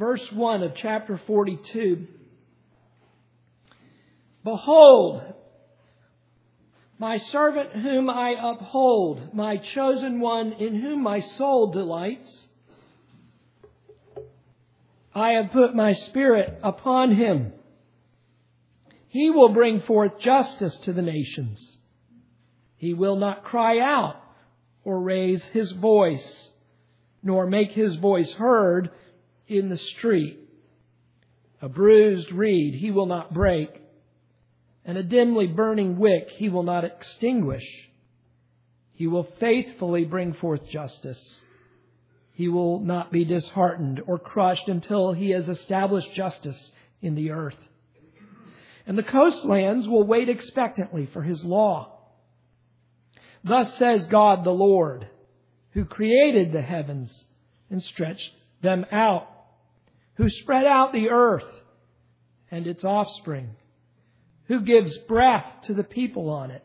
verse 1 of chapter 42. Behold, my servant whom I uphold, my chosen one in whom my soul delights. I have put my spirit upon him. He will bring forth justice to the nations. He will not cry out or raise his voice, nor make his voice heard in the street. A bruised reed he will not break, and a dimly burning wick he will not extinguish. He will faithfully bring forth justice. He will not be disheartened or crushed until he has established justice in the earth. And the coastlands will wait expectantly for his law. Thus says God the Lord, who created the heavens and stretched them out, who spread out the earth and its offspring, who gives breath to the people on it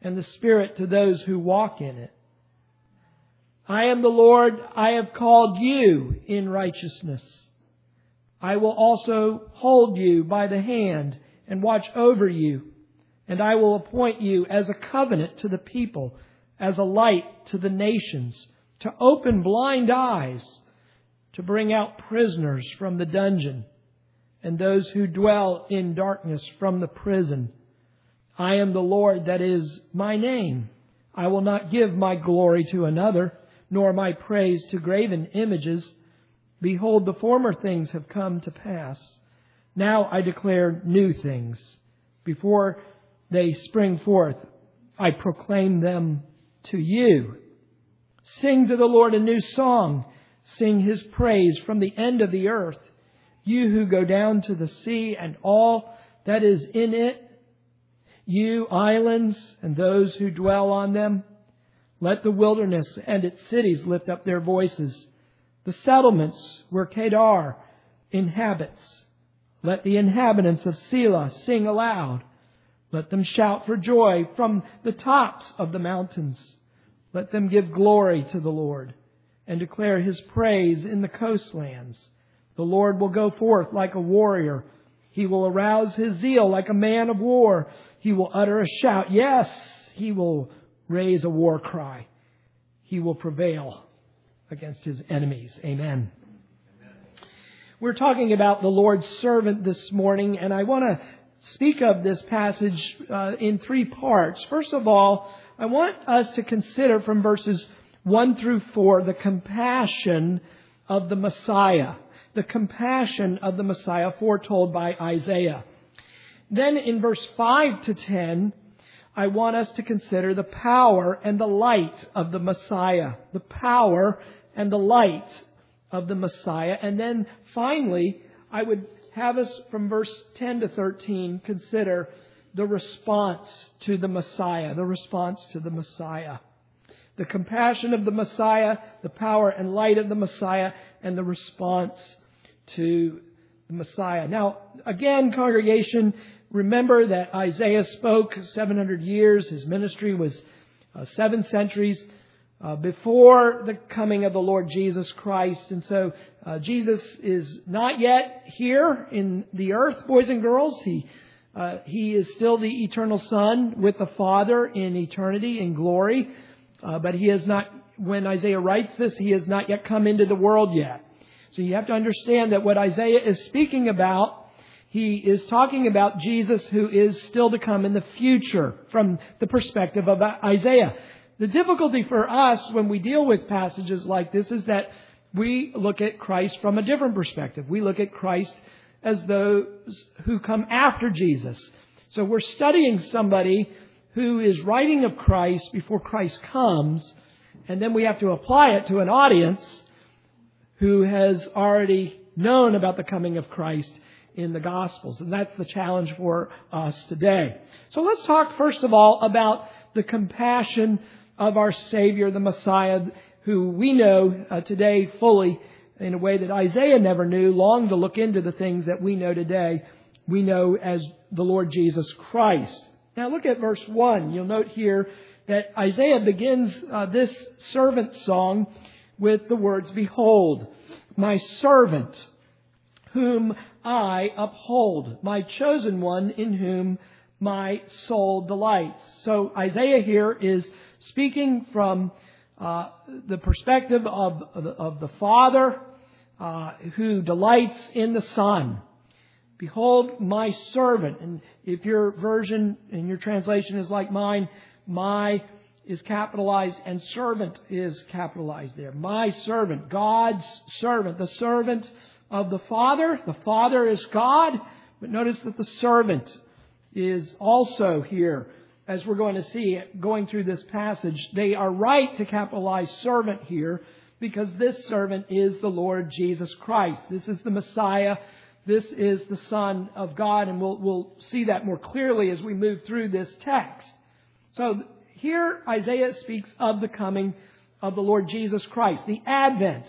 and the spirit to those who walk in it. I am the Lord, I have called you in righteousness. I will also hold you by the hand and watch over you, and I will appoint you as a covenant to the people, as a light to the nations, to open blind eyes, to bring out prisoners from the dungeon, and those who dwell in darkness from the prison. I am the Lord, that is my name. I will not give my glory to another, nor my praise to graven images. Behold, the former things have come to pass. Now I declare new things. Before they spring forth, I proclaim them to you. Sing to the Lord a new song. Sing his praise from the end of the earth. You who go down to the sea and all that is in it. You islands and those who dwell on them. Let the wilderness and its cities lift up their voices the settlements where Kedar inhabits. Let the inhabitants of Sela sing aloud. Let them shout for joy from the tops of the mountains. Let them give glory to the Lord and declare his praise in the coastlands. The Lord will go forth like a warrior. He will arouse his zeal like a man of war. He will utter a shout. Yes, he will raise a war cry. He will prevail against his enemies. Amen. We're talking about the Lord's servant this morning, and I want to speak of this passage uh, in three parts. First of all, I want us to consider from verses 1 through 4 the compassion of the Messiah. The compassion of the Messiah foretold by Isaiah. Then in verse 5 to 10, I want us to consider the power and the light of the Messiah. The power and the light of the Messiah. And then finally, I would have us from verse 10 to 13 consider the response to the Messiah, the response to the Messiah. The compassion of the Messiah, the power and light of the Messiah, and the response to the Messiah. Now, again, congregation, remember that Isaiah spoke 700 years. His ministry was uh, seven centuries uh, before the coming of the Lord Jesus Christ. And so uh, Jesus is not yet here in the earth, boys and girls. He uh, he is still the eternal Son with the Father in eternity in glory, uh, but he has not. When Isaiah writes this, he has not yet come into the world yet. So you have to understand that what Isaiah is speaking about, he is talking about Jesus who is still to come in the future from the perspective of Isaiah. The difficulty for us when we deal with passages like this is that we look at Christ from a different perspective. We look at Christ as those who come after Jesus. So we're studying somebody who is writing of Christ before Christ comes, and then we have to apply it to an audience who has already known about the coming of Christ in the Gospels. And that's the challenge for us today. So let's talk first of all about the compassion of our Savior, the Messiah, who we know uh, today fully in a way that Isaiah never knew, long to look into the things that we know today, we know as the Lord Jesus Christ. Now look at verse 1. You'll note here that Isaiah begins uh, this servant song with the words, Behold. my servant, whom I uphold, my chosen one in whom my soul delights. So Isaiah here is speaking from uh, the perspective of, of, the, Father uh, who delights in the Son. Behold my servant. And if your version and your translation is like mine, my is capitalized and servant is capitalized there. My servant, God's servant, the servant of the Father. The Father is God, but notice that the servant is also here, as we're going to see going through this passage. They are right to capitalize servant here because this servant is the Lord Jesus Christ. This is the Messiah. This is the Son of God, and we'll, we'll see that more clearly as we move through this text. So here Isaiah speaks of the coming of the Lord Jesus Christ, the advent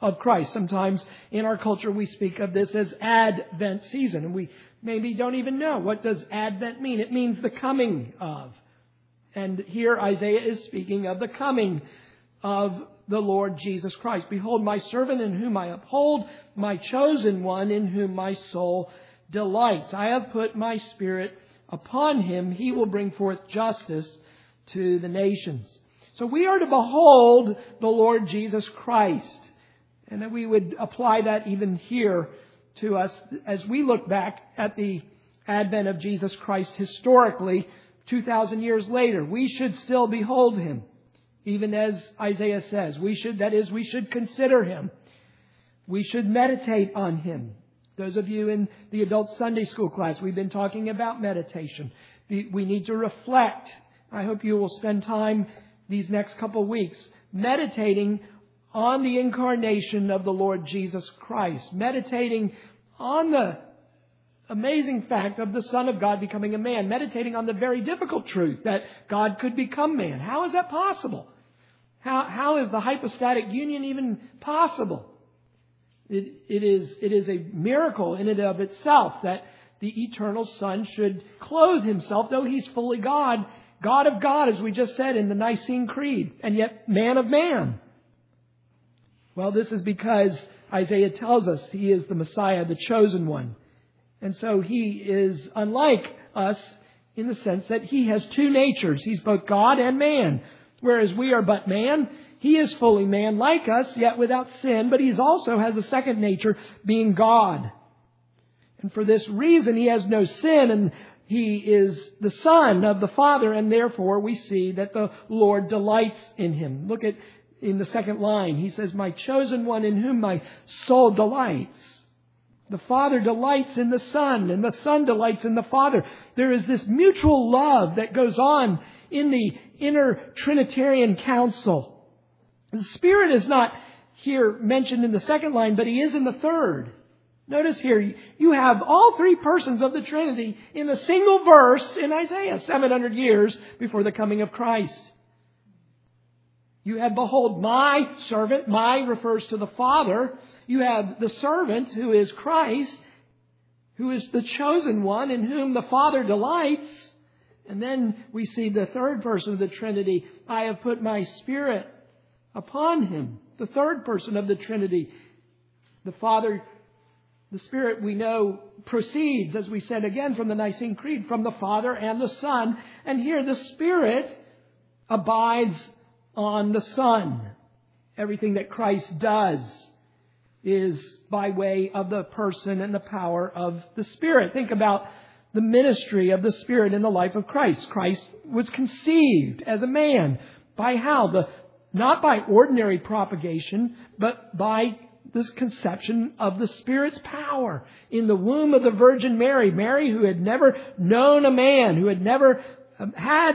of Christ. Sometimes in our culture we speak of this as Advent season, and we maybe don't even know what does Advent mean. It means the coming of. And here Isaiah is speaking of the coming of the Lord Jesus Christ. Behold, my servant in whom I uphold, my chosen one in whom my soul delights. I have put my spirit upon him. He will bring forth justice to the nations. So we are to behold the Lord Jesus Christ. And we would apply that even here to us as we look back at the advent of Jesus Christ historically, 2,000 years later. We should still behold him, even as Isaiah says. We should, that is, we should consider him. We should meditate on him. Those of you in the adult Sunday school class, we've been talking about meditation. We need to reflect I hope you will spend time these next couple of weeks meditating on the incarnation of the Lord Jesus Christ, meditating on the amazing fact of the Son of God becoming a man, meditating on the very difficult truth that God could become man. How is that possible? How, how is the hypostatic union even possible? It, it, is, it is a miracle in and of itself that the eternal Son should clothe himself, though he's fully God, God of God, as we just said in the Nicene Creed, and yet man of man. Well, this is because Isaiah tells us he is the Messiah, the chosen one. And so he is unlike us in the sense that he has two natures. He's both God and man. Whereas we are but man, he is fully man like us, yet without sin, but he also has a second nature, being God. And for this reason, he has no sin, and he is the Son of the Father, and therefore we see that the Lord delights in him. Look at in the second line. He says, My chosen one in whom my soul delights. The Father delights in the Son, and the Son delights in the Father. There is this mutual love that goes on in the inner Trinitarian council. The Spirit is not here mentioned in the second line, but He is in the third. Notice here, you have all three persons of the Trinity in a single verse in Isaiah, 700 years before the coming of Christ. You have, behold, my servant. My refers to the Father. You have the servant, who is Christ, who is the chosen one in whom the Father delights. And then we see the third person of the Trinity. I have put my Spirit upon him. The third person of the Trinity. The Father the Spirit, we know, proceeds, as we said again from the Nicene Creed, from the Father and the Son. And here the Spirit abides on the Son. Everything that Christ does is by way of the person and the power of the Spirit. Think about the ministry of the Spirit in the life of Christ. Christ was conceived as a man. By how? The, not by ordinary propagation, but by this conception of the Spirit's power in the womb of the Virgin Mary. Mary, who had never known a man, who had never um, had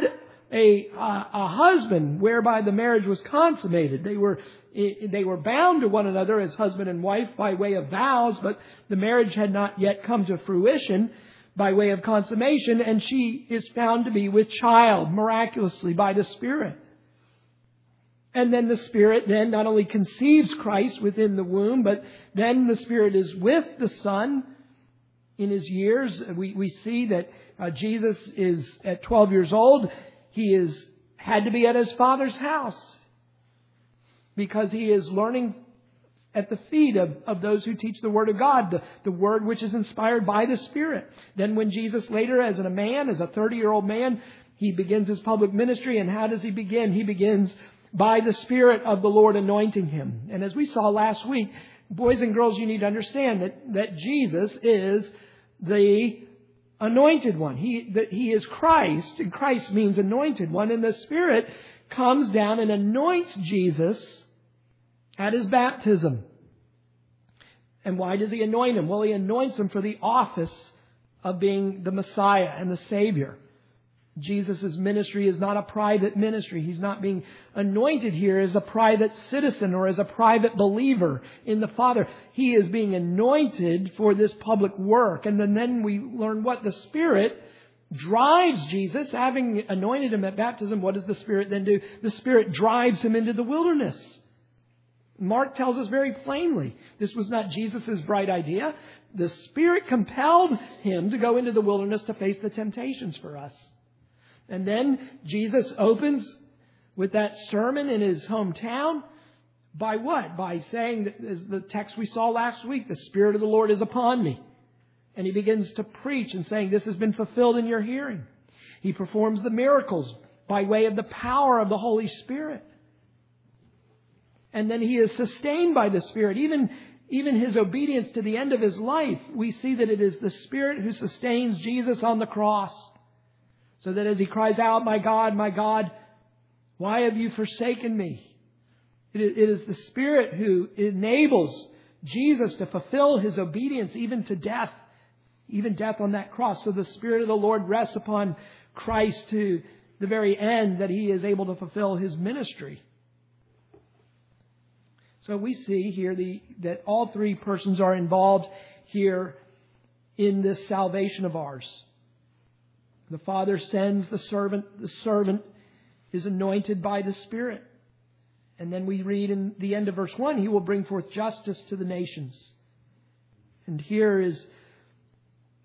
a, a husband whereby the marriage was consummated. They were, they were bound to one another as husband and wife by way of vows, but the marriage had not yet come to fruition by way of consummation, and she is found to be with child miraculously by the Spirit. And then the Spirit then not only conceives Christ within the womb, but then the Spirit is with the Son in his years. We, we see that uh, Jesus is at 12 years old. He is had to be at his father's house because he is learning at the feet of, of those who teach the Word of God, the, the Word which is inspired by the Spirit. Then when Jesus later, as a man, as a 30 year old man, he begins his public ministry, and how does he begin? He begins by the Spirit of the Lord anointing him. And as we saw last week, boys and girls, you need to understand that, that Jesus is the anointed one. He, that he is Christ, and Christ means anointed one, and the Spirit comes down and anoints Jesus at his baptism. And why does he anoint him? Well, he anoints him for the office of being the Messiah and the Savior. Jesus' ministry is not a private ministry. He's not being anointed here as a private citizen or as a private believer in the Father. He is being anointed for this public work. And then, then we learn what the Spirit drives Jesus, having anointed him at baptism. What does the Spirit then do? The Spirit drives him into the wilderness. Mark tells us very plainly this was not Jesus' bright idea. The Spirit compelled him to go into the wilderness to face the temptations for us. And then Jesus opens with that sermon in his hometown. By what? By saying, as the text we saw last week, the Spirit of the Lord is upon me. And he begins to preach and saying, This has been fulfilled in your hearing. He performs the miracles by way of the power of the Holy Spirit. And then he is sustained by the Spirit. Even, even his obedience to the end of his life, we see that it is the Spirit who sustains Jesus on the cross. So that as he cries out, My God, my God, why have you forsaken me? It is the Spirit who enables Jesus to fulfill his obedience even to death, even death on that cross. So the Spirit of the Lord rests upon Christ to the very end that he is able to fulfill his ministry. So we see here the, that all three persons are involved here in this salvation of ours. The Father sends the servant. The servant is anointed by the Spirit. And then we read in the end of verse 1 He will bring forth justice to the nations. And here is,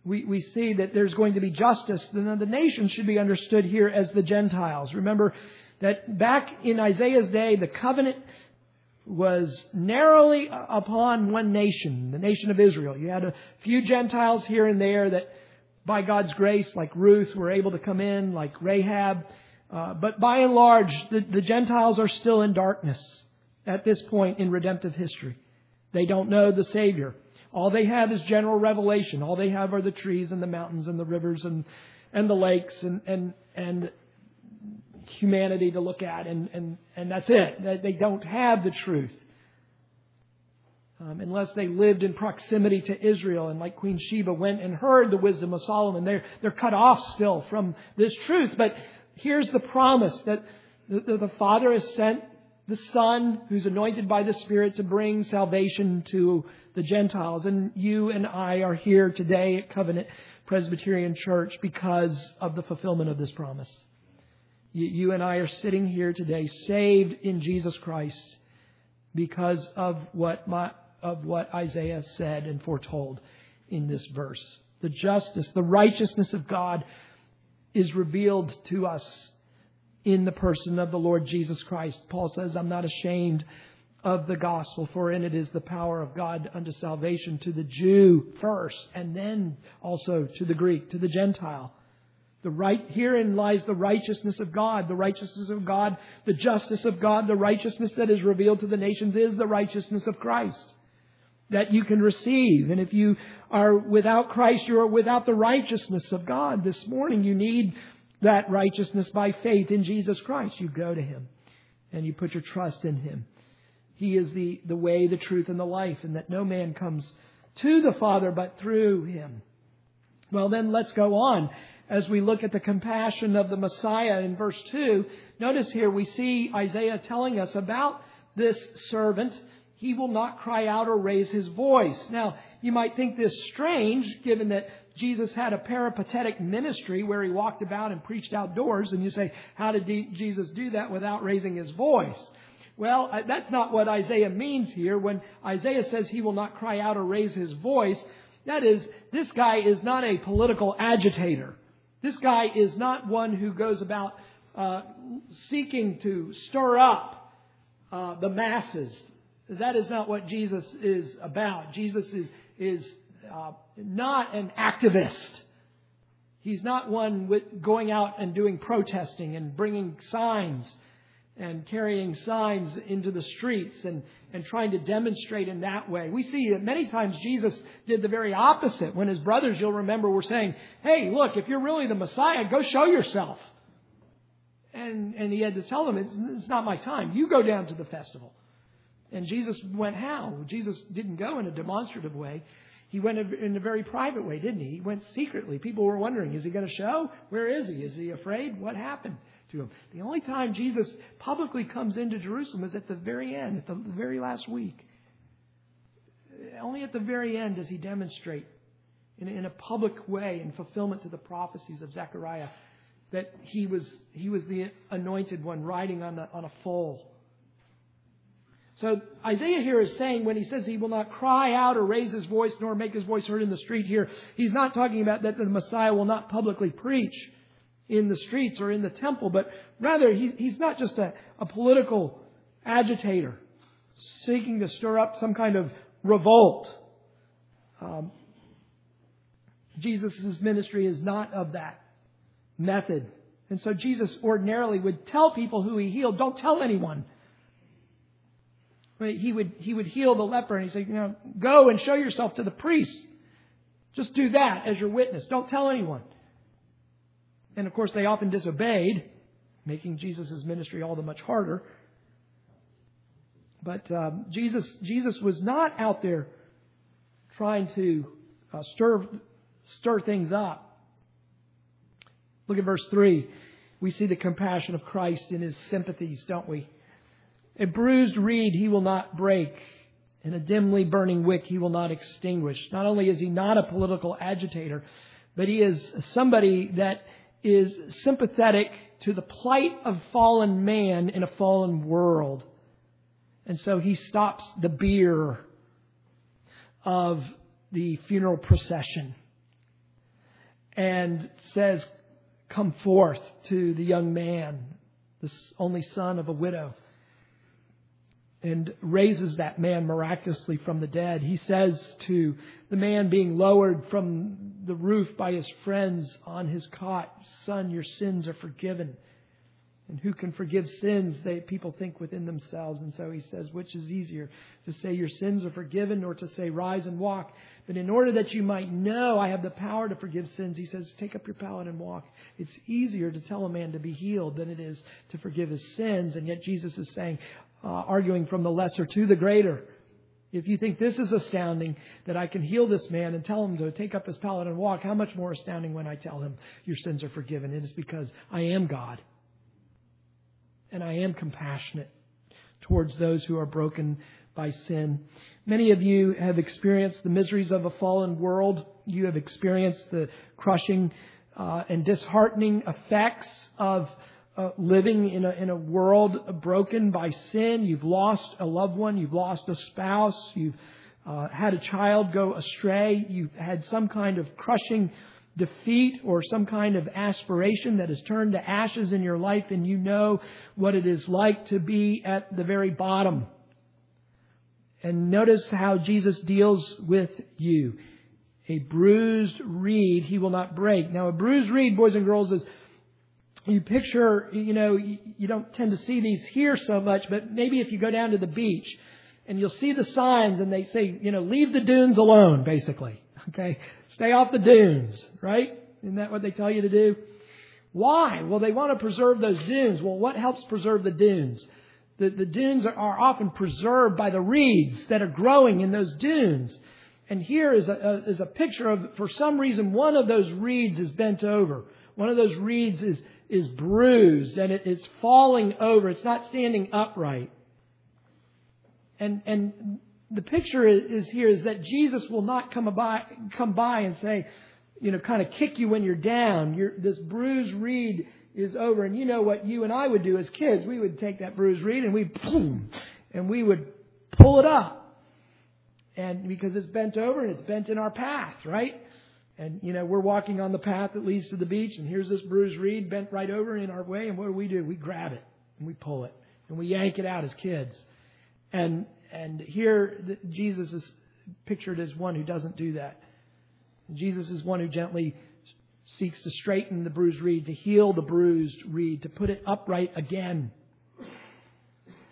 we, we see that there's going to be justice. Then the nations should be understood here as the Gentiles. Remember that back in Isaiah's day, the covenant was narrowly upon one nation, the nation of Israel. You had a few Gentiles here and there that by God's grace, like Ruth, were able to come in, like Rahab. Uh, but by and large, the, the Gentiles are still in darkness at this point in redemptive history. They don't know the Savior. All they have is general revelation. All they have are the trees and the mountains and the rivers and, and the lakes and, and, and humanity to look at, and, and, and that's it. They don't have the truth um, unless they lived in proximity to Israel and like Queen Sheba went and heard the wisdom of Solomon. They're, they're cut off still from this truth. But here's the promise that the, the, the Father has sent the Son who's anointed by the Spirit to bring salvation to the Gentiles. And you and I are here today at Covenant Presbyterian Church because of the fulfillment of this promise. You, and I are sitting here today saved in Jesus Christ because of what my, of what Isaiah said and foretold in this verse. The justice, the righteousness of God is revealed to us in the person of the Lord Jesus Christ. Paul says, I'm not ashamed of the gospel, for in it is the power of God unto salvation to the Jew first, and then also to the Greek, to the Gentile. The right, herein lies the righteousness of God. The righteousness of God, the justice of God, the righteousness that is revealed to the nations is the righteousness of Christ that you can receive. And if you are without Christ, you are without the righteousness of God. This morning, you need that righteousness by faith in Jesus Christ. You go to Him and you put your trust in Him. He is the, the way, the truth, and the life, and that no man comes to the Father but through Him. Well, then let's go on as we look at the compassion of the Messiah in verse 2. Notice here we see Isaiah telling us about this servant he will not cry out or raise his voice. Now, you might think this strange, given that Jesus had a peripatetic ministry where he walked about and preached outdoors, and you say, how did Jesus do that without raising his voice? Well, that's not what Isaiah means here. When Isaiah says he will not cry out or raise his voice, that is, this guy is not a political agitator. This guy is not one who goes about uh, seeking to stir up uh, the masses that is not what Jesus is about. Jesus is, is uh, not an activist. He's not one with going out and doing protesting and bringing signs and carrying signs into the streets and, and trying to demonstrate in that way. We see that many times Jesus did the very opposite when his brothers, you'll remember, were saying, Hey, look, if you're really the Messiah, go show yourself. And, and he had to tell them, it's, it's not my time. You go down to the festival. And Jesus went how? Jesus didn't go in a demonstrative way. He went in a very private way, didn't he? He went secretly. People were wondering, is he going to show? Where is he? Is he afraid? What happened to him? The only time Jesus publicly comes into Jerusalem is at the very end, at the very last week. Only at the very end does he demonstrate in, in a public way in fulfillment to the prophecies of Zechariah that he was, he was the anointed one riding on, the, on a foal so Isaiah here is saying when he says he will not cry out or raise his voice nor make his voice heard in the street here, he's not talking about that the Messiah will not publicly preach in the streets or in the temple, but rather he, he's not just a, a political agitator seeking to stir up some kind of revolt. Um, Jesus' ministry is not of that method. And so Jesus ordinarily would tell people who he healed, don't tell anyone he would, he would heal the leper and he said, you know, go and show yourself to the priest. Just do that as your witness. Don't tell anyone. And of course, they often disobeyed, making Jesus' ministry all the much harder. But um, Jesus, Jesus was not out there trying to uh, stir, stir things up. Look at verse 3. We see the compassion of Christ in his sympathies, don't we? A bruised reed he will not break, and a dimly burning wick he will not extinguish. Not only is he not a political agitator, but he is somebody that is sympathetic to the plight of fallen man in a fallen world. And so he stops the bier of the funeral procession and says, Come forth to the young man, the only son of a widow and raises that man miraculously from the dead. He says to the man being lowered from the roof by his friends on his cot, Son, your sins are forgiven. And who can forgive sins? They, people think within themselves. And so he says, which is easier, to say your sins are forgiven or to say rise and walk? But in order that you might know I have the power to forgive sins, he says, take up your pallet and walk. It's easier to tell a man to be healed than it is to forgive his sins. And yet Jesus is saying, uh, arguing from the lesser to the greater. If you think this is astounding that I can heal this man and tell him to take up his pallet and walk, how much more astounding when I tell him your sins are forgiven? It is because I am God. And I am compassionate towards those who are broken by sin. Many of you have experienced the miseries of a fallen world. You have experienced the crushing uh, and disheartening effects of uh, living in a, in a world broken by sin. You've lost a loved one. You've lost a spouse. You've uh, had a child go astray. You've had some kind of crushing defeat or some kind of aspiration that has turned to ashes in your life, and you know what it is like to be at the very bottom. And notice how Jesus deals with you. A bruised reed he will not break. Now, a bruised reed, boys and girls, is you picture, you know, you don't tend to see these here so much, but maybe if you go down to the beach and you'll see the signs and they say, you know, leave the dunes alone, basically. Okay? Stay off the dunes, right? Isn't that what they tell you to do? Why? Well, they want to preserve those dunes. Well, what helps preserve the dunes? The, the dunes are, often preserved by the reeds that are growing in those dunes. And here is a, a, is a picture of, for some reason, one of those reeds is bent over. One of those reeds is, is bruised and it's falling over. It's not standing upright. And, and the picture is, is here is that Jesus will not come by, come by and say, you know, kind of kick you when you're down. You're, this bruised reed is over. And you know what you and I would do as kids? We would take that bruised reed and we, boom, and we would pull it up. And because it's bent over and it's bent in our path, right? And, you know, we're walking on the path that leads to the beach, and here's this bruised reed bent right over in our way, and what do we do? We grab it, and we pull it, and we yank it out as kids. And, and here Jesus is pictured as one who doesn't do that. Jesus is one who gently seeks to straighten the bruised reed, to heal the bruised reed, to put it upright again.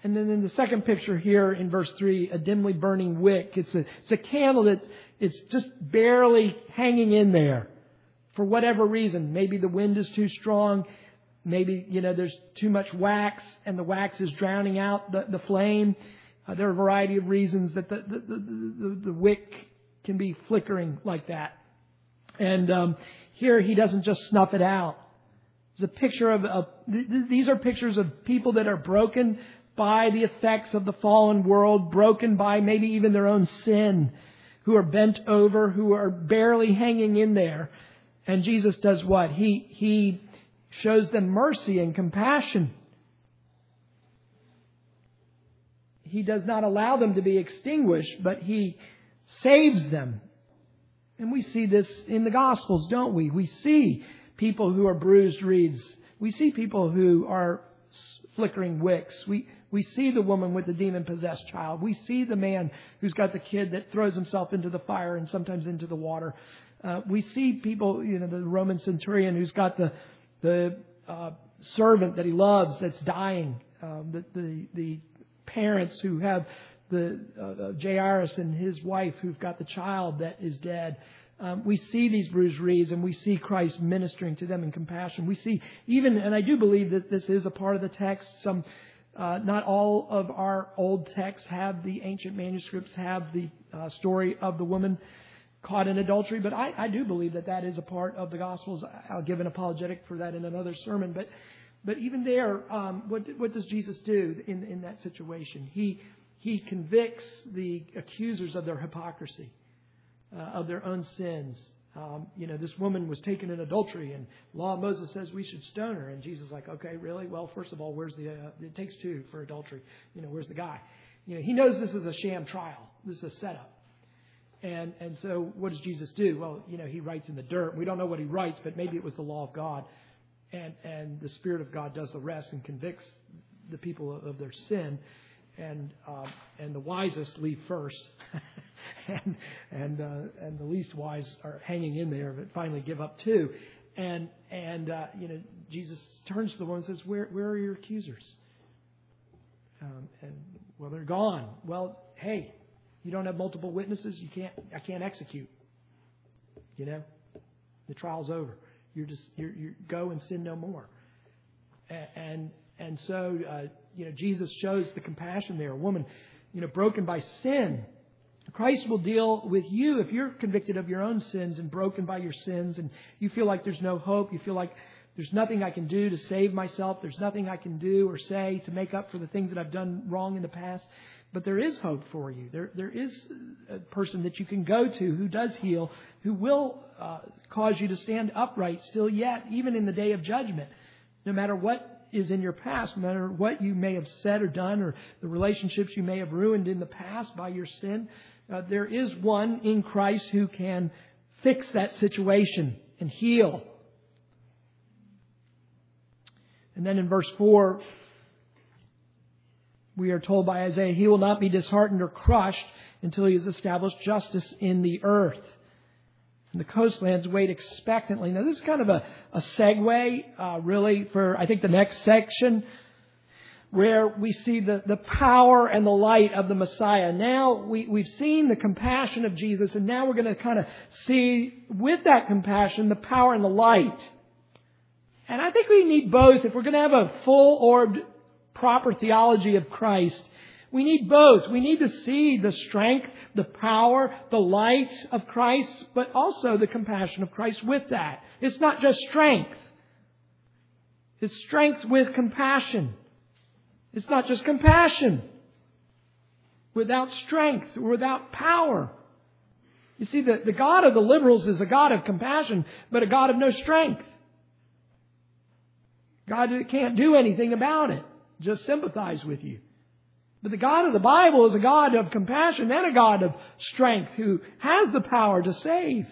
And then in the second picture here in verse 3, a dimly burning wick. It's a, it's a candle that it's just barely hanging in there for whatever reason. Maybe the wind is too strong. Maybe, you know, there's too much wax and the wax is drowning out the, the flame. Uh, there are a variety of reasons that the, the, the, the, wick can be flickering like that. And um, here he doesn't just snuff it out. There's a picture of, of these are pictures of people that are broken by the effects of the fallen world, broken by maybe even their own sin, who are bent over, who are barely hanging in there. And Jesus does what? He, he shows them mercy and compassion. He does not allow them to be extinguished, but He saves them. And we see this in the Gospels, don't we? We see people who are bruised reeds. We see people who are flickering wicks. We, we see the woman with the demon possessed child. We see the man who's got the kid that throws himself into the fire and sometimes into the water. Uh, we see people, you know, the Roman centurion who's got the, the uh, servant that he loves that's dying, um, the, the, the parents who have the uh, Jairus and his wife who've got the child that is dead. Um, we see these bruised reeds and we see Christ ministering to them in compassion. We see even, and I do believe that this is a part of the text. Some, uh, not all of our old texts have the ancient manuscripts have the uh, story of the woman caught in adultery, but I, I do believe that that is a part of the Gospels. I'll give an apologetic for that in another sermon, but but even there, um, what what does Jesus do in in that situation? He he convicts the accusers of their hypocrisy, uh, of their own sins. Um, you know, this woman was taken in adultery, and law of Moses says we should stone her. And Jesus is like, okay, really? Well, first of all, where's the? Uh, it takes two for adultery. You know, where's the guy? You know, he knows this is a sham trial. This is a setup. And and so, what does Jesus do? Well, you know, he writes in the dirt. We don't know what he writes, but maybe it was the law of God, and and the Spirit of God does the rest and convicts the people of their sin and um, and the wisest leave first, and and uh, and the least wise are hanging in there, but finally give up too. And and uh, you know Jesus turns to the woman and says, "Where where are your accusers?" Um, and well, they're gone. Well, hey, you don't have multiple witnesses. You can't. I can't execute. You know, the trial's over. You're just you you go and sin no more. And and, and so. Uh, you know, Jesus shows the compassion there. A woman, you know, broken by sin. Christ will deal with you if you're convicted of your own sins and broken by your sins and you feel like there's no hope. You feel like there's nothing I can do to save myself. There's nothing I can do or say to make up for the things that I've done wrong in the past. But there is hope for you. There, there is a person that you can go to who does heal, who will uh, cause you to stand upright still yet, even in the day of judgment. No matter what is in your past, no matter what you may have said or done or the relationships you may have ruined in the past by your sin, uh, there is one in Christ who can fix that situation and heal. And then in verse 4, we are told by Isaiah, He will not be disheartened or crushed until He has established justice in the earth and the coastlands wait expectantly. Now, this is kind of a, a segue, uh, really, for I think the next section where we see the, the power and the light of the Messiah. Now we, we've seen the compassion of Jesus, and now we're going to kind of see with that compassion the power and the light. And I think we need both if we're going to have a full orbed, proper theology of Christ. We need both. We need to see the strength, the power, the light of Christ, but also the compassion of Christ with that. It's not just strength. It's strength with compassion. It's not just compassion without strength or without power. You see, the, the God of the liberals is a God of compassion, but a God of no strength. God can't do anything about it. Just sympathize with you. But the God of the Bible is a God of compassion and a God of strength who has the power to save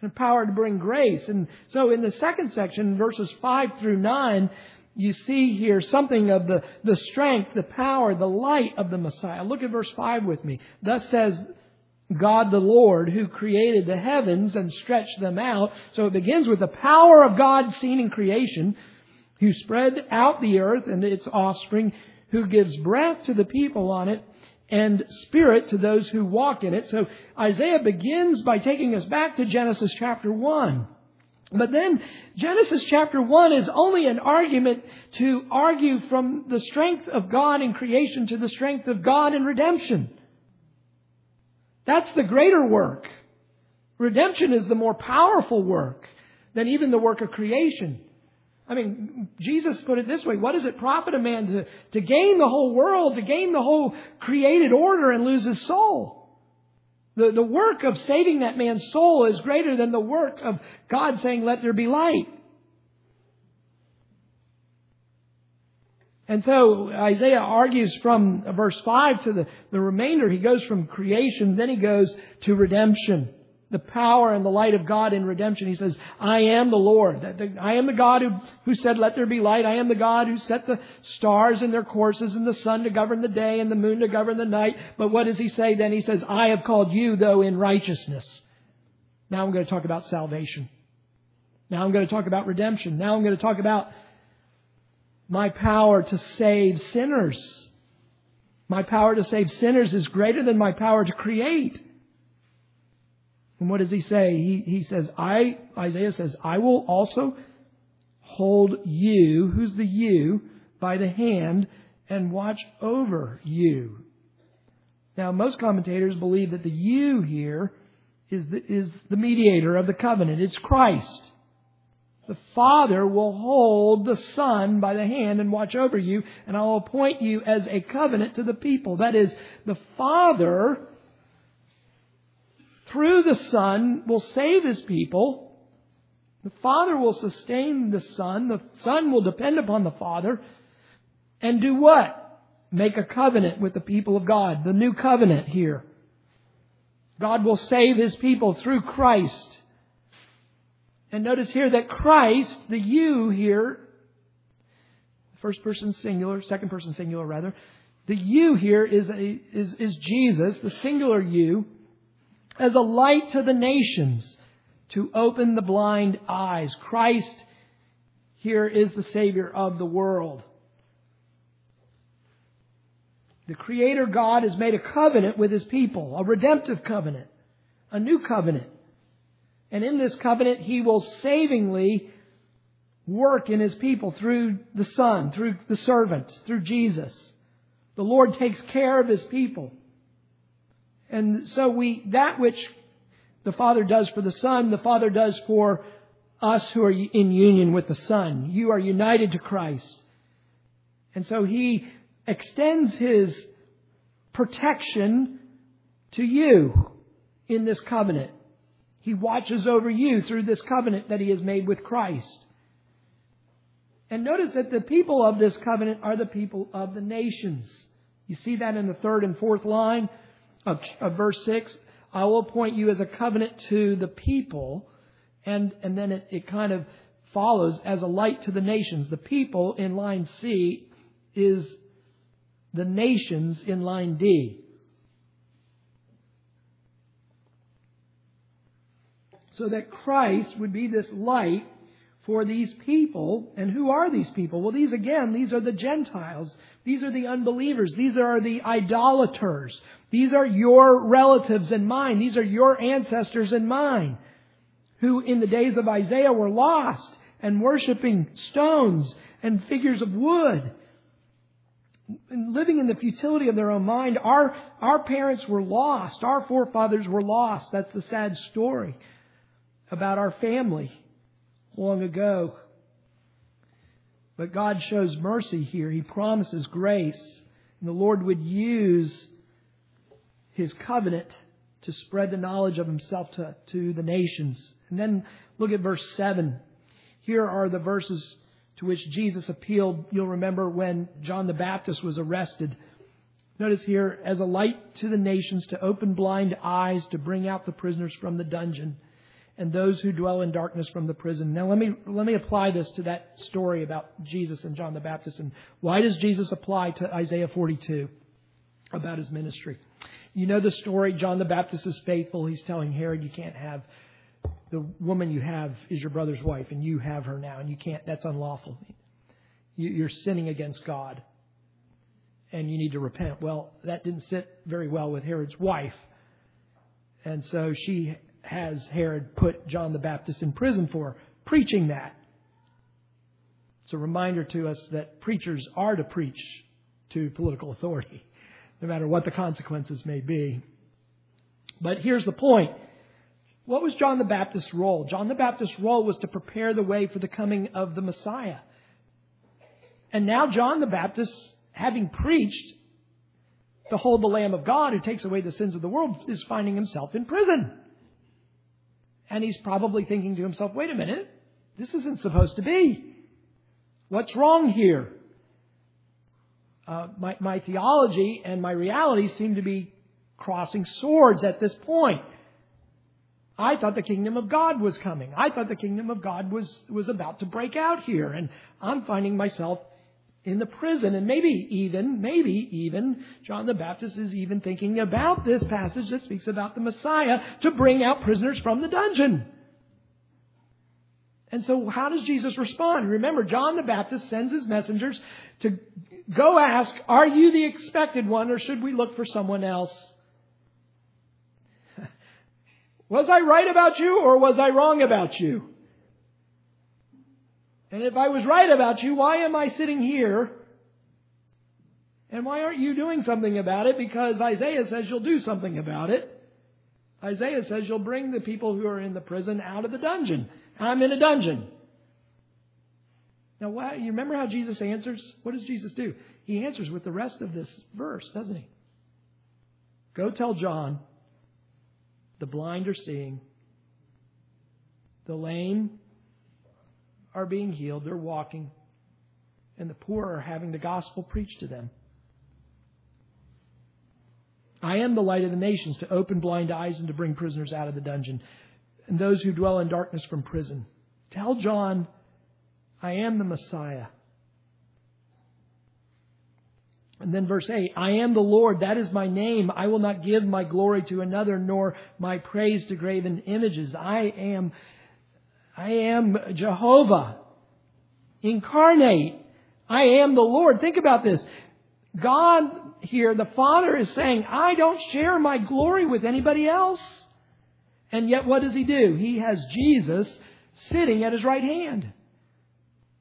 and power to bring grace. And so in the second section, verses 5 through 9, you see here something of the, the strength, the power, the light of the Messiah. Look at verse 5 with me. Thus says God the Lord who created the heavens and stretched them out. So it begins with the power of God seen in creation, who spread out the earth and its offspring, who gives breath to the people on it and spirit to those who walk in it. So Isaiah begins by taking us back to Genesis chapter 1. But then Genesis chapter 1 is only an argument to argue from the strength of God in creation to the strength of God in redemption. That's the greater work. Redemption is the more powerful work than even the work of creation. I mean, Jesus put it this way What does it profit a man to, to gain the whole world, to gain the whole created order and lose his soul? The, the work of saving that man's soul is greater than the work of God saying, Let there be light. And so Isaiah argues from verse 5 to the, the remainder. He goes from creation, then he goes to redemption the power and the light of God in redemption. He says, I am the Lord. I am the God who, who said, let there be light. I am the God who set the stars in their courses and the sun to govern the day and the moon to govern the night. But what does he say then? He says, I have called you though in righteousness. Now I'm going to talk about salvation. Now I'm going to talk about redemption. Now I'm going to talk about my power to save sinners. My power to save sinners is greater than my power to create. And what does he say? He, he says, I, Isaiah says, I will also hold you, who's the you, by the hand and watch over you. Now, most commentators believe that the you here is the, is the mediator of the covenant. It's Christ. The Father will hold the Son by the hand and watch over you, and I'll appoint you as a covenant to the people. That is, the Father through the Son will save his people. The Father will sustain the Son. The Son will depend upon the Father. And do what? Make a covenant with the people of God. The new covenant here. God will save his people through Christ. And notice here that Christ, the you here, first person singular, second person singular rather, the you here is, a, is, is Jesus, the singular you as a light to the nations to open the blind eyes. Christ here is the Savior of the world. The Creator God has made a covenant with His people, a redemptive covenant, a new covenant. And in this covenant, He will savingly work in His people through the Son, through the servant, through Jesus. The Lord takes care of His people. And so we, that which the Father does for the Son, the Father does for us who are in union with the Son. You are united to Christ. And so He extends His protection to you in this covenant. He watches over you through this covenant that He has made with Christ. And notice that the people of this covenant are the people of the nations. You see that in the third and fourth line of, of verse 6, I will appoint you as a covenant to the people. And, and then it, it kind of follows as a light to the nations. The people in line C is the nations in line D. So that Christ would be this light for these people. And who are these people? Well, these again, these are the Gentiles. These are the unbelievers. These are the idolaters. These are your relatives and mine. These are your ancestors and mine who in the days of Isaiah were lost and worshiping stones and figures of wood. Living in the futility of their own mind, our, our parents were lost. Our forefathers were lost. That's the sad story about our family long ago. But God shows mercy here. He promises grace. And the Lord would use his covenant to spread the knowledge of himself to, to the nations. And then look at verse 7. Here are the verses to which Jesus appealed. You'll remember when John the Baptist was arrested. Notice here, as a light to the nations, to open blind eyes, to bring out the prisoners from the dungeon, and those who dwell in darkness from the prison. Now let me, let me apply this to that story about Jesus and John the Baptist. And why does Jesus apply to Isaiah 42 about his ministry? You know the story. John the Baptist is faithful. He's telling Herod, you can't have the woman you have is your brother's wife and you have her now and you can't, that's unlawful. You're sinning against God and you need to repent. Well, that didn't sit very well with Herod's wife. And so she has Herod put John the Baptist in prison for preaching that. It's a reminder to us that preachers are to preach to political authority, no matter what the consequences may be. But here's the point. What was John the Baptist's role? John the Baptist's role was to prepare the way for the coming of the Messiah. And now John the Baptist, having preached, Behold the Lamb of God who takes away the sins of the world, is finding himself in prison. And he's probably thinking to himself, wait a minute, this isn't supposed to be. What's wrong here? Uh, my, my theology and my reality seem to be crossing swords at this point. I thought the kingdom of God was coming. I thought the kingdom of God was, was about to break out here. And I'm finding myself in the prison. And maybe even, maybe even, John the Baptist is even thinking about this passage that speaks about the Messiah to bring out prisoners from the dungeon. And so how does Jesus respond? Remember, John the Baptist sends his messengers to go ask, are you the expected one or should we look for someone else? was I right about you or was I wrong about you? And if I was right about you, why am I sitting here? And why aren't you doing something about it? Because Isaiah says you'll do something about it. Isaiah says you'll bring the people who are in the prison out of the dungeon. I'm in a dungeon. Now, why, you remember how Jesus answers? What does Jesus do? He answers with the rest of this verse, doesn't he? Go tell John, the blind are seeing, the lame are being healed, they're walking, and the poor are having the gospel preached to them. I am the light of the nations to open blind eyes and to bring prisoners out of the dungeon and those who dwell in darkness from prison. Tell John, I am the Messiah. And then verse 8, I am the Lord, that is my name. I will not give my glory to another, nor my praise to graven images. I am I am Jehovah incarnate. I am the Lord. Think about this. God here, the Father is saying, I don't share my glory with anybody else. And yet what does he do? He has Jesus sitting at his right hand.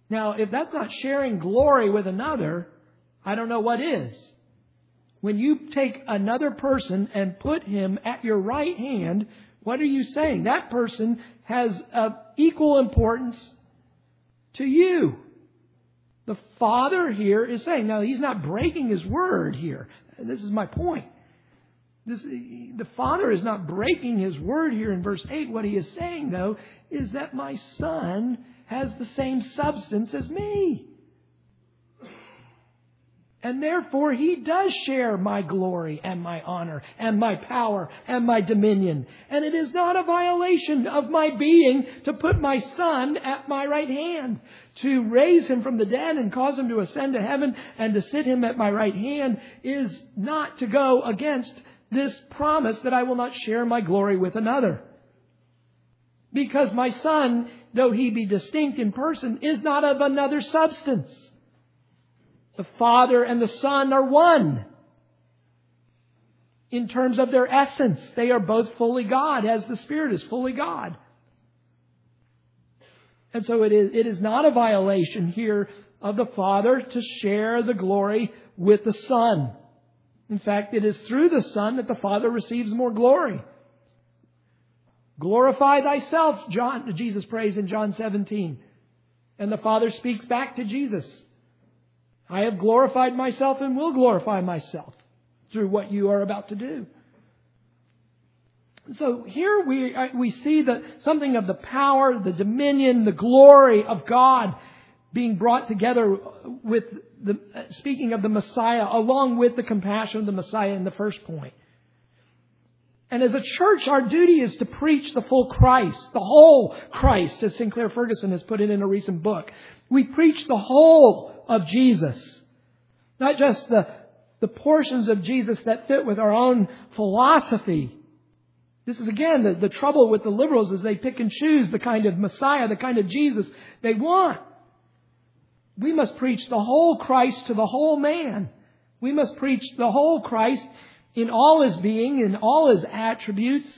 Now, if that's not sharing glory with another, I don't know what is. When you take another person and put him at your right hand, what are you saying? That person has uh, equal importance to you. The Father here is saying, now he's not breaking his word here. This is my point. This, the Father is not breaking his word here in verse 8. What he is saying, though, is that my Son has the same substance as me. And therefore, he does share my glory and my honor and my power and my dominion. And it is not a violation of my being to put my son at my right hand, to raise him from the dead and cause him to ascend to heaven and to sit him at my right hand is not to go against this promise that I will not share my glory with another. Because my son, though he be distinct in person, is not of another substance. The Father and the Son are one. In terms of their essence, they are both fully God, as the Spirit is fully God. And so it is, it is not a violation here of the Father to share the glory with the Son. In fact, it is through the Son that the Father receives more glory. Glorify thyself, John, Jesus prays in John 17. And the Father speaks back to Jesus. I have glorified myself and will glorify myself through what you are about to do. So here we, uh, we see that something of the power, the dominion, the glory of God being brought together with the, uh, speaking of the Messiah, along with the compassion of the Messiah in the first point. And as a church, our duty is to preach the full Christ, the whole Christ, as Sinclair Ferguson has put it in a recent book. We preach the whole of Jesus. Not just the, the portions of Jesus that fit with our own philosophy. This is again the, the trouble with the liberals is they pick and choose the kind of Messiah, the kind of Jesus they want. We must preach the whole Christ to the whole man. We must preach the whole Christ in all his being, in all his attributes,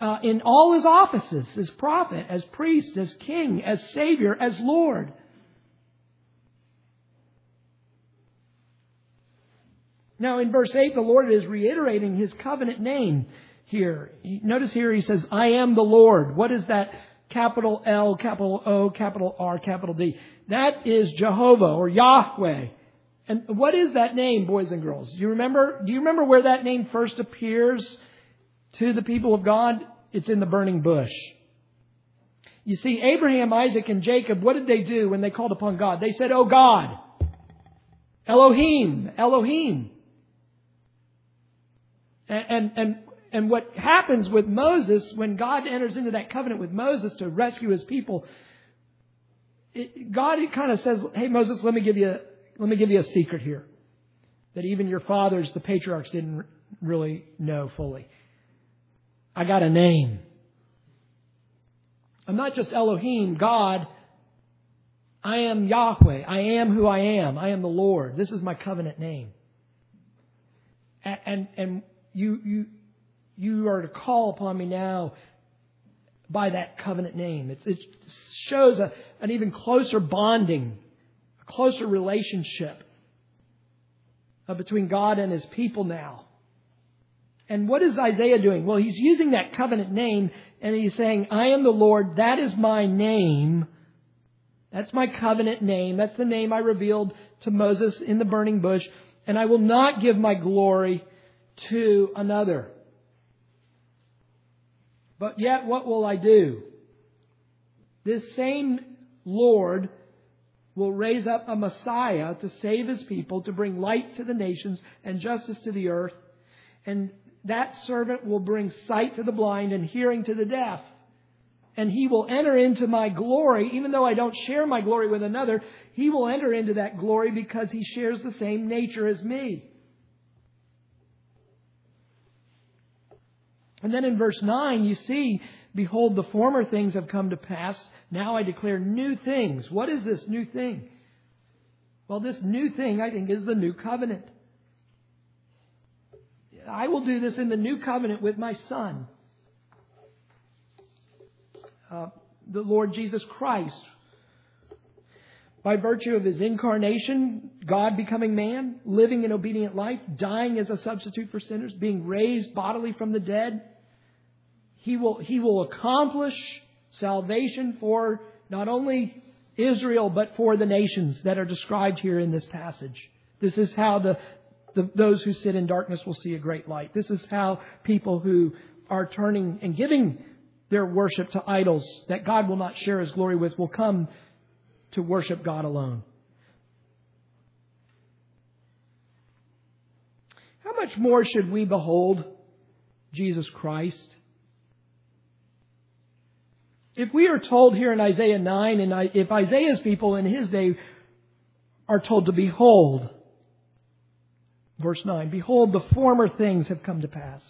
uh, in all his offices, as prophet, as priest, as king, as savior, as Lord. Now, in verse 8, the Lord is reiterating his covenant name here. Notice here he says, I am the Lord. What is that capital L, capital O, capital R, capital D? That is Jehovah or Yahweh. And what is that name, boys and girls? Do you remember? Do you remember where that name first appears to the people of God? It's in the burning bush. You see, Abraham, Isaac, and Jacob, what did they do when they called upon God? They said, Oh God. Elohim. Elohim. And, and, and, what happens with Moses, when God enters into that covenant with Moses to rescue his people, it, God kind of says, Hey Moses, let me give you let me give you a secret here that even your fathers, the patriarchs, didn't really know fully. I got a name. I'm not just Elohim, God. I am Yahweh. I am who I am. I am the Lord. This is my covenant name. And, and you, you, you are to call upon me now by that covenant name. It shows a, an even closer bonding a closer relationship uh, between God and his people now. And what is Isaiah doing? Well, he's using that covenant name and he's saying, I am the Lord, that is my name. That's my covenant name. That's the name I revealed to Moses in the burning bush. And I will not give my glory to another. But yet, what will I do? This same Lord will raise up a Messiah to save his people, to bring light to the nations and justice to the earth. And that servant will bring sight to the blind and hearing to the deaf. And he will enter into my glory, even though I don't share my glory with another, he will enter into that glory because he shares the same nature as me. And then in verse 9, you see Behold, the former things have come to pass. Now I declare new things. What is this new thing? Well, this new thing, I think, is the new covenant. I will do this in the new covenant with my Son, uh, the Lord Jesus Christ. By virtue of his incarnation, God becoming man, living an obedient life, dying as a substitute for sinners, being raised bodily from the dead, he will, he will accomplish salvation for not only Israel, but for the nations that are described here in this passage. This is how the, the, those who sit in darkness will see a great light. This is how people who are turning and giving their worship to idols that God will not share his glory with will come to worship God alone. How much more should we behold Jesus Christ? If we are told here in Isaiah 9, and if Isaiah's people in his day are told to behold, verse 9, behold, the former things have come to pass.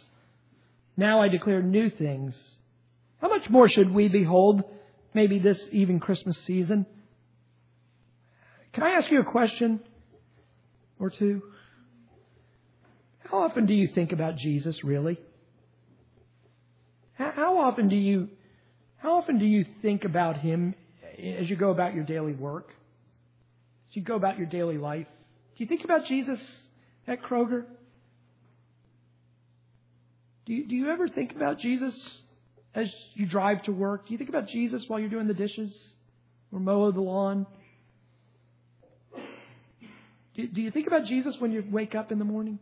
Now I declare new things. How much more should we behold, maybe this even Christmas season? Can I ask you a question or two? How often do you think about Jesus, really? How often do you how often do you think about Him as you go about your daily work? As you go about your daily life? Do you think about Jesus at Kroger? Do you, do you ever think about Jesus as you drive to work? Do you think about Jesus while you're doing the dishes or mow the lawn? Do, do you think about Jesus when you wake up in the morning?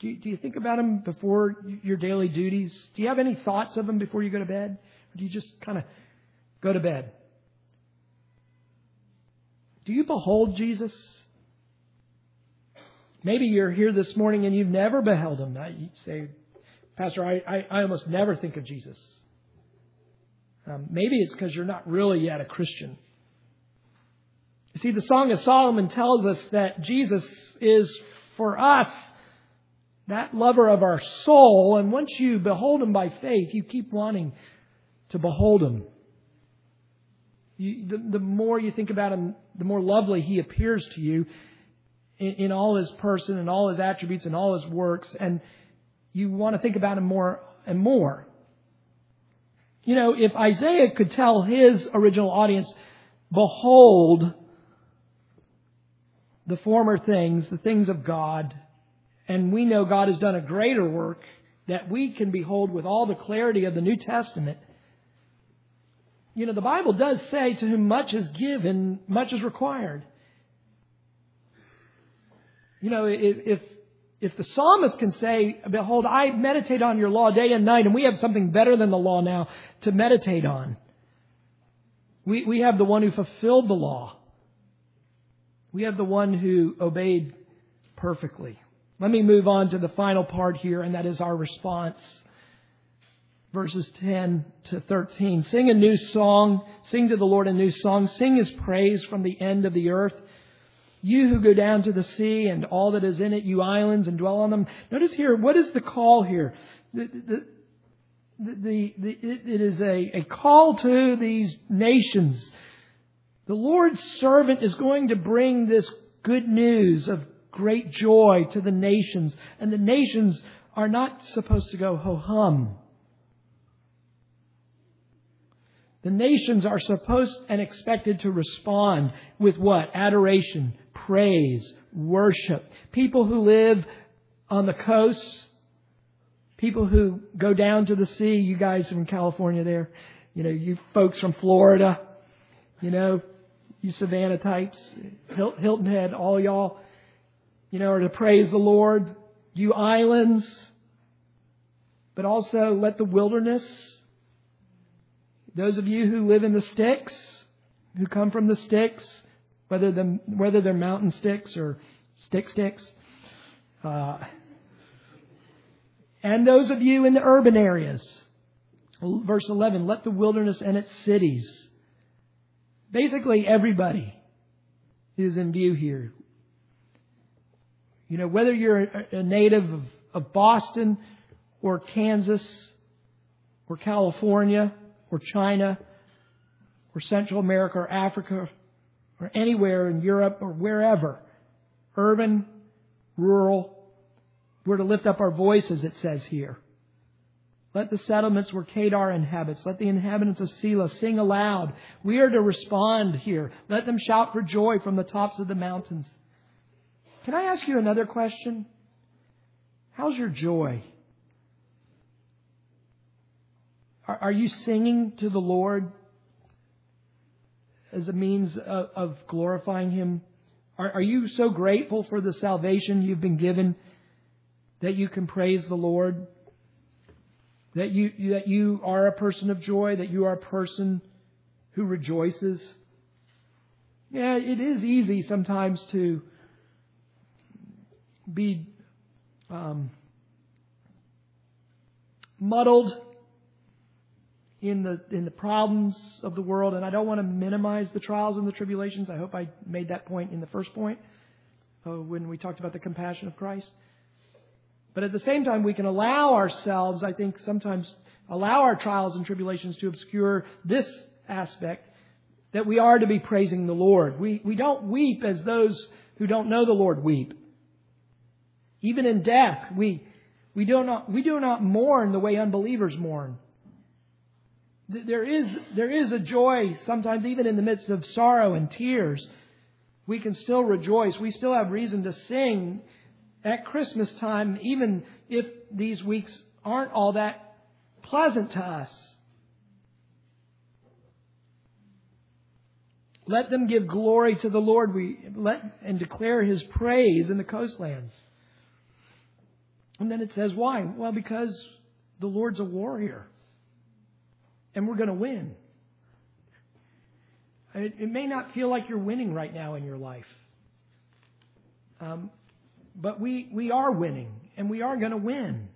Do you, do you think about them before your daily duties? Do you have any thoughts of them before you go to bed? Or do you just kind of go to bed? Do you behold Jesus? Maybe you're here this morning and you've never beheld him. You say, Pastor, I, I, I almost never think of Jesus. Um, maybe it's because you're not really yet a Christian. You see, the Song of Solomon tells us that Jesus is for us that lover of our soul, and once you behold him by faith, you keep wanting to behold him. You, the, the more you think about him, the more lovely he appears to you in, in all his person and all his attributes and all his works, and you want to think about him more and more. You know, if Isaiah could tell his original audience, behold the former things, the things of God, and we know God has done a greater work that we can behold with all the clarity of the New Testament. You know, the Bible does say to whom much is given, much is required. You know, if, if, the psalmist can say, Behold, I meditate on your law day and night, and we have something better than the law now to meditate on. We, we have the one who fulfilled the law. We have the one who obeyed perfectly. Let me move on to the final part here, and that is our response. Verses 10 to 13. Sing a new song. Sing to the Lord a new song. Sing his praise from the end of the earth. You who go down to the sea and all that is in it, you islands, and dwell on them. Notice here, what is the call here? The, the, the, it is a, a call to these nations. The Lord's servant is going to bring this good news of great joy to the nations. And the nations are not supposed to go ho hum. The nations are supposed and expected to respond with what? Adoration, praise, worship. People who live on the coast, people who go down to the sea, you guys from California there, you know, you folks from Florida, you know, you Savannah types, Hilton Head, all y'all you know, or to praise the Lord, you islands, but also let the wilderness, those of you who live in the sticks, who come from the sticks, whether, the, whether they're mountain sticks or stick sticks, uh, and those of you in the urban areas. Verse 11, let the wilderness and its cities. Basically, everybody is in view here. You know, whether you're a native of, of Boston or Kansas or California or China or Central America or Africa or anywhere in Europe or wherever, urban, rural, we're to lift up our voices, it says here. Let the settlements where Kedar inhabits, let the inhabitants of Sela sing aloud. We are to respond here. Let them shout for joy from the tops of the mountains. Can I ask you another question? How's your joy? Are, are you singing to the Lord as a means of, of glorifying Him? Are, are you so grateful for the salvation you've been given that you can praise the Lord? That you, that you are a person of joy, that you are a person who rejoices? Yeah, it is easy sometimes to be um, muddled in the in the problems of the world, and I don't want to minimize the trials and the tribulations. I hope I made that point in the first point uh, when we talked about the compassion of Christ. But at the same time, we can allow ourselves, I think, sometimes allow our trials and tribulations to obscure this aspect that we are to be praising the Lord. We we don't weep as those who don't know the Lord weep. Even in death, we, we, do not, we do not mourn the way unbelievers mourn. There is, there is a joy, sometimes even in the midst of sorrow and tears. We can still rejoice. We still have reason to sing at Christmas time, even if these weeks aren't all that pleasant to us. Let them give glory to the Lord we let, and declare his praise in the coastlands. And then it says, why? Well, because the Lord's a warrior. And we're going to win. It, it, may not feel like you're winning right now in your life. Um, but we, we are winning, and we are going to win.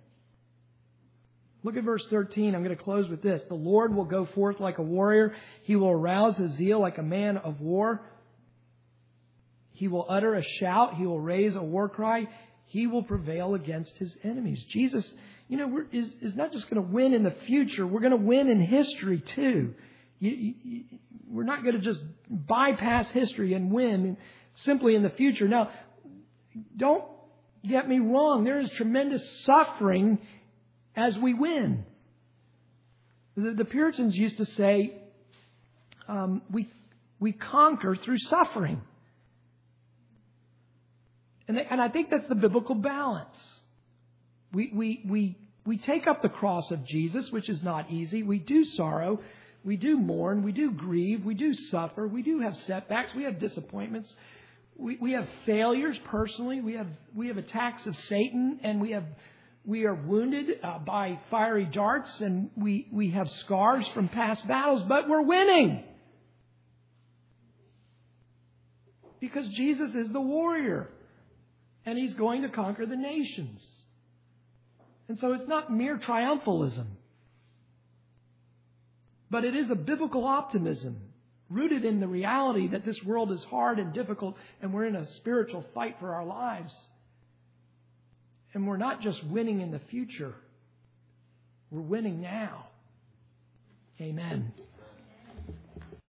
Look at verse 13. I'm going to close with this. The Lord will go forth like a warrior. He will arouse his zeal like a man of war. He will utter a shout. He will raise a war cry. He will prevail against his enemies. Jesus, you know, is, is not just going to win in the future. We're going to win in history too. You, you, we're not going to just bypass history and win simply in the future. Now, don't get me wrong. There is tremendous suffering as we win. The, the Puritans used to say, um, we, we conquer through suffering. And, they, and I think that's the biblical balance. We, we, we, we take up the cross of Jesus, which is not easy. We do sorrow. We do mourn. We do grieve. We do suffer. We do have setbacks. We have disappointments. We, we have failures personally. We have, we have attacks of Satan and we have we are wounded uh, by fiery darts and we, we have scars from past battles, but we're winning. Because Jesus is the warrior and he's going to conquer the nations. And so it's not mere triumphalism, but it is a biblical optimism rooted in the reality that this world is hard and difficult and we're in a spiritual fight for our lives. And we're not just winning in the future, we're winning now. Amen.